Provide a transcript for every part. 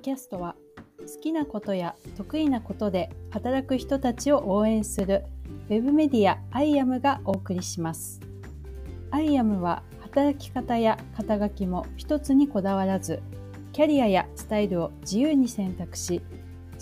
キャストは好きなことや得意なことで働く人たちを応援するウェブメディアアイアムがお送りします。アイアムは働き方や肩書きも一つにこだわらず、キャリアやスタイルを自由に選択し、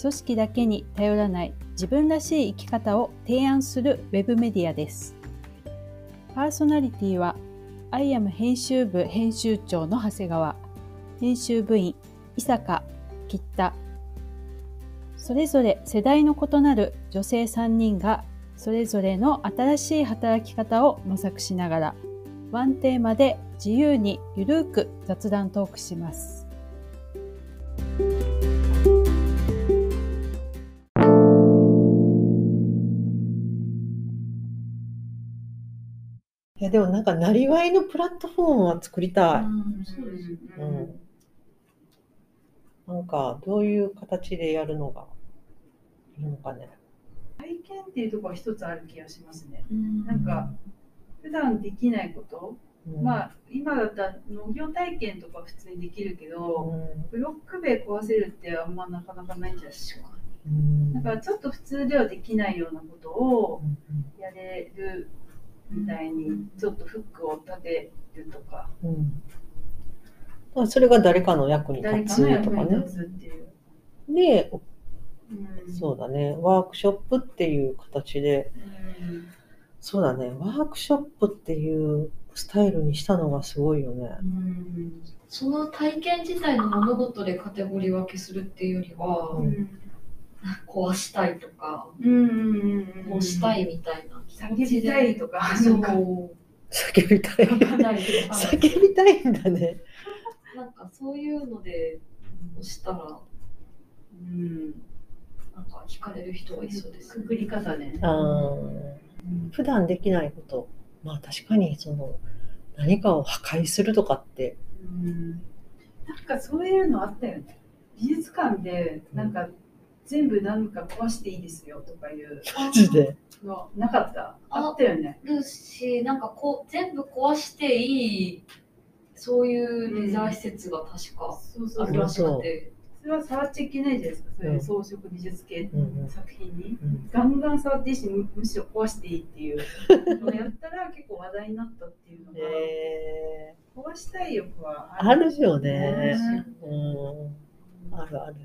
組織だけに頼らない自分らしい生き方を提案するウェブメディアです。パーソナリティはアイアム編集部編集長の長谷川、編集部員伊坂、吉田、それぞれ世代の異なる女性3人がそれぞれの新しい働き方を模索しながらワンテーマで自由にゆるーく雑談トークします。いやでもなんかなりわいのプラットフォームは作りたい。そうですよね。うんなんかどういう形でやるのがいいのかね。体験っていうところは一つある気がしますね。うん。なんか普段できないこと、うん。まあ今だったら農業体験とか普通にできるけうど、ん。ブロック塀壊せるってあんまなかなかないんじゃないですか。うん。だからちょっと普通ではできないようなことをうん。やれるみたいに、ちょっとフックを立てるとか、うんだからそれが誰かの役に誰立つとかね。で、うん。そうだね、ワークショップっていう形で、うんそうだね、ワークショップっていうスタイルにしたのがすごいよね。うん。その体験自体の物事でカテゴリー分けするっていうよりは、うん壊したいとか、こうしたいみたいな。叫びたいとか、そう。叫びたい。叫びたいんだね。なんかそういうので押したらうん、なんか惹かれる人がいそうですくくり方ね。あー普段できないこと。まあ確かにその何かを破壊するとかって。うんなんかそういうのあったよね。美術館でなんか全部なんか壊していいですよとかいうマジで？のなかった？あったよね。るしなんかこう全部壊していいそういうレジャー施設が確かそうそうそう。あるらしくて、それは触っちゃいけないじゃないですか。そういう装飾美術系うんうん作品に。うんガンガン触っていいし、むむしろ壊していいっていう のをやったら結構話題になったっていうのが、え壊したい欲はー、あるよね。ねうん。あるある。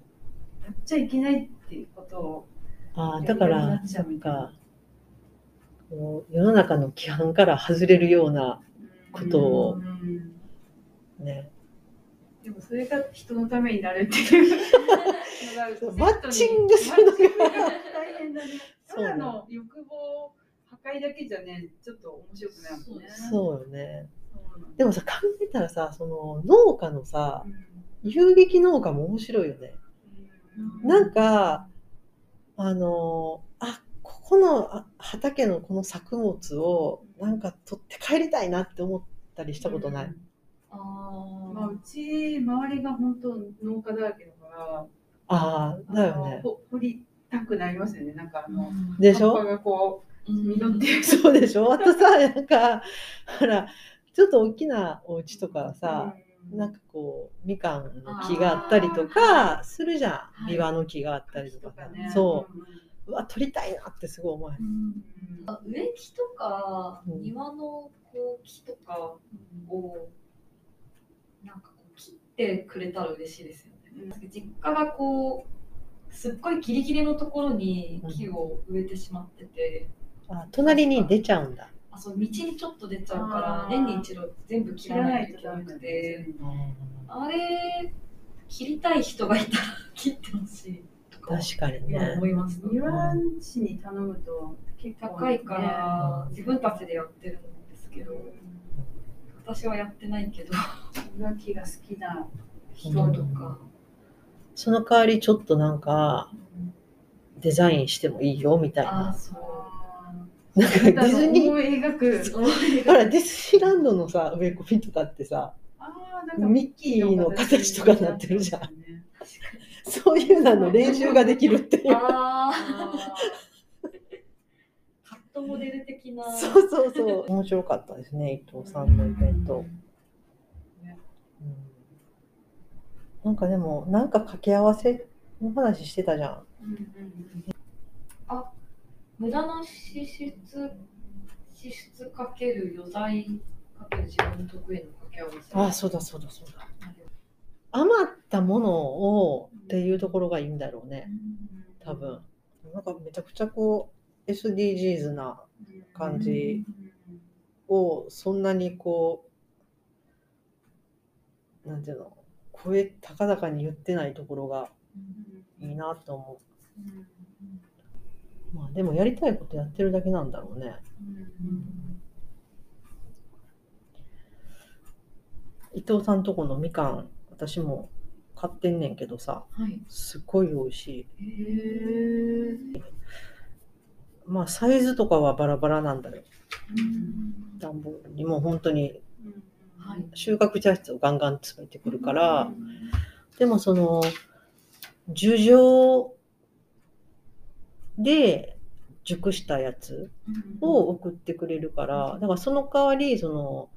やっちゃいけないっていうことをあーだからなんかこう世の中の規範から外れるようなことをうんね。でもそれが人のためになるっていう マッチングするのが大変だね。ただの欲望破壊だけじゃね、ちょっと面白くないもんね。そうよね。でもさ考えたらさその農家のさうん遊撃農家も面白いよね。うんなんかあのあここのあ畑のこの作物をなんか取って帰りたいなって思ったりしたことない？うんあまあ、うち周りが本当農家だらけだから、ああだよね。ほ掘りたくなりますよね。なんかあの、でしょがこう実ってる。そうでしょ？あとさなんかほらちょっと大きなお家とかはさ、うん。なんかこうみかんの木があったりとかするじゃん、い。ビワの木があったりとか。さ、ねそう。うん。うわ取りたいなってすごい思ううん。あ植木とかうん。庭のこう木とかをなんかこう切ってくれたら嬉しいですよね。うん実家がこうすっごいギリギリのところに木を植えてしまってて、あ隣に出ちゃうんだ、あそう道にちょっと出ちゃうから年に一度全部切切らないいとといけなくて。あれ切りたい人がいたら切ってほしいとか確かに今ね。思います、庭師に頼むと結構高いからね自分たちでやってるんですけど私はやってないけど が好きな人人とか、その代わりちょっとなんかデザインしてもいいよみたいな。なんかディズニーほらディズニーランドのさ植え込みとかってさミッキーの形とかになってるじゃんそういうのの練習ができるっていうトモデル的なそうそうそう 面白かったですね伊藤さんのイベント、なんかでも、なんか掛け合わせの話してたじゃん。うんうんうんあ、無駄な支出、支出かける余罪かける自分得意の掛け合わせ。ああ、そうだそうだそうだ。余ったものをっていうところがいいんだろうね。多分。なんかめちゃくちゃこう、SDGs な感じをそんなにこう、なんていうの、声高々に言ってないところがいいなと思う。まあでもやりたいことやってるだけなんだろうね。うん伊藤さんとこのみかん、私も買ってんねんけどさ、はい。すっごい美味しい。まあサイズとかはバラバラなんだよ。うん段ボールにも本当にはい。収穫茶室をガンガン詰めてくるから、でもその、樹状で熟したやつを送ってくれるから、だからその代わり、その、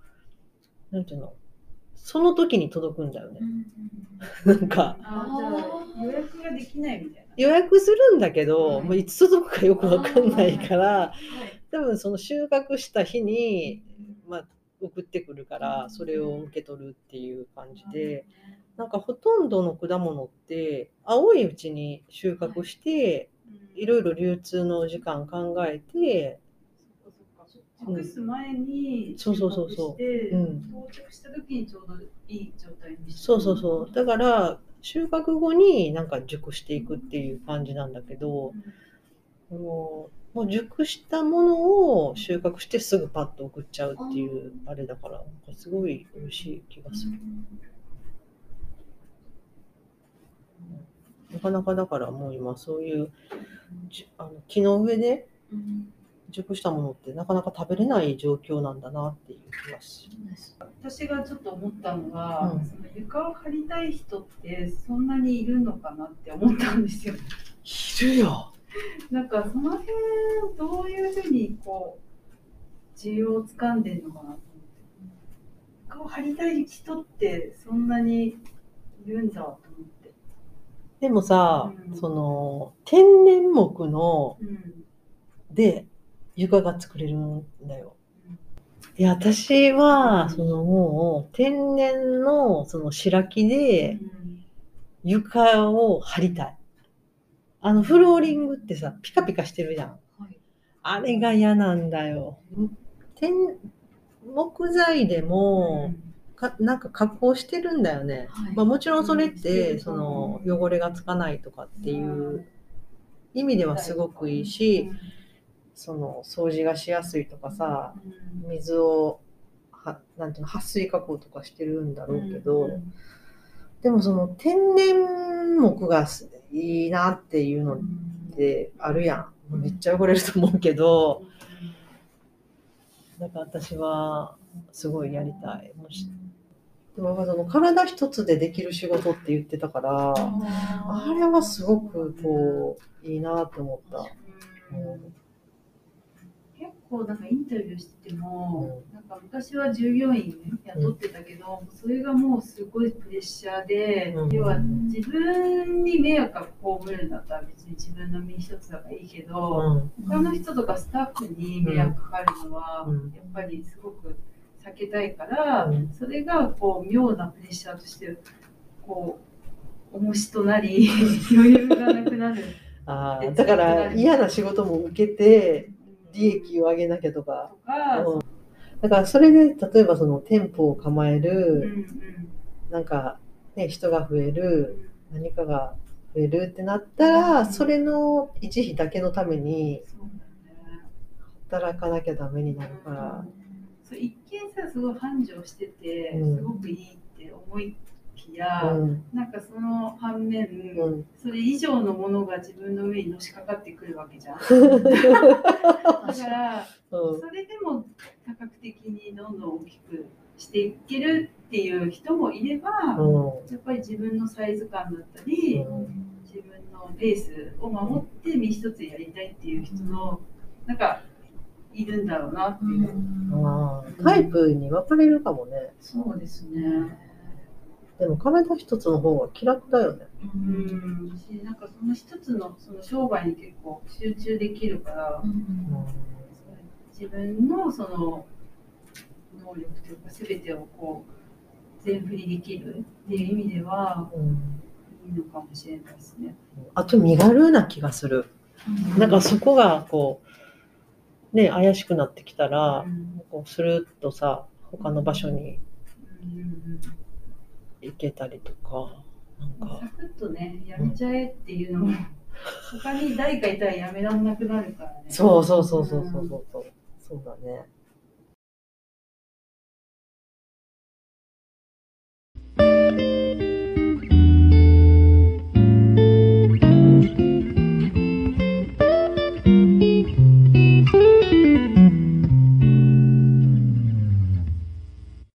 なんていうの、その時に届くんだよね。なんか、予約ができないみたいな。予約するんだけど、はい。もういつ届くかよくわかんないから、はい。多分その収穫した日に、まあ、送ってくるから、それを受け取るっていう感じで、なんかほとんどの果物って青いうちに収穫して、いろいろ流通の時間考えて、熟す前にそうそうそうそう。うん。到着した時にちょうどいい状態にして。そうそうそう。だから収穫後になんか熟していくっていう感じなんだけど、あのもう熟したものを収穫してすぐパッと送っちゃうっていうあれだから、すごい美味しい気がする。なかなかだからもう今そういうじあの木の上でうん熟したものってなかなか食べれない状況なんだなっていう気がし私がちょっと思ったのは、うんその床を張りたい人ってそんなにいるのかなって思ったんですよ。いるよ なんかその辺どういうふうにこう需要をつかんでるのかなと思って。床を張りたい人ってそんなにいるんだと思って。でもさ、うんその天然木のうんで床が作れるんだよ。いや私はそのもう天然のその白木で床を張りたい。あのフローリングってさピカピカしてるじゃん。はい。あれが嫌なんだよ。天木材でも、かなんか加工してるんだよね。はいまあ、もちろんそれっうんてその汚れがつかないとかっていう意味ではすごくいいし、その掃除がしやすいとかさ水をはなんていうの撥水加工とかしてるんだろうけど、うんでもその天然木がすいいなっていうのってあるやん。めっちゃ汚れると思うけど、だから私はすごいやりたい。もしでもその体一つでできる仕事って言ってたから、あれはすごくこういいなって思った。うん結構なんかインタビューしてても、なんか昔は従業員雇ってたけど、それがもうすごいプレッシャーで、うん。要は自分に迷惑が被るんだったら別に自分の身一つだからいいけど、うん。他の人とかスタッフに迷惑かかるのは、うん。やっぱりすごく避けたいから、うん。それがこう妙なプレッシャーとしてこう重しとなり 余裕がなくなる。あーだから嫌な仕事も受けて利益を上げなきゃとか。うん。だからそれで例えばその店舗を構えうんうる、ん。なんかね人が増える、何かが増えるってなったら、うんそれの維持費だけのために。働かなきゃダメになるから。そう一見さすごい繁盛してて、うん。すごくいいって思いきや、うんなんかその反面、うんそれ以上のものが自分の上にのしかかってくるわけじゃん。だからうんそれでも多角的にどんどん大きくしていけるっていう人もいれば、うんやっぱり自分のサイズ感だったり、自分のレースを守って身一つでやりたいっていう人のなんかいるんだろうなっていう。あータイプに分かれるかもね。そうですね。でも体一つの方が気楽だよね。うん、しなんかその一つのその商売に結構集中できるから、自分のその能力というか全てをこう全振りできるっていう意味ではうんいいのかもしれないですね。あと身軽な気がする。なんかそこがこう、ね、怪しくなってきたらう、ん。こうスルッとさ、他の場所にうん行けたりとか、なんか、サクッとねやめちゃえっていうのも他に誰かいたらやめらんなくなるからね。そうそうそうそうそうそうそう、そうだね。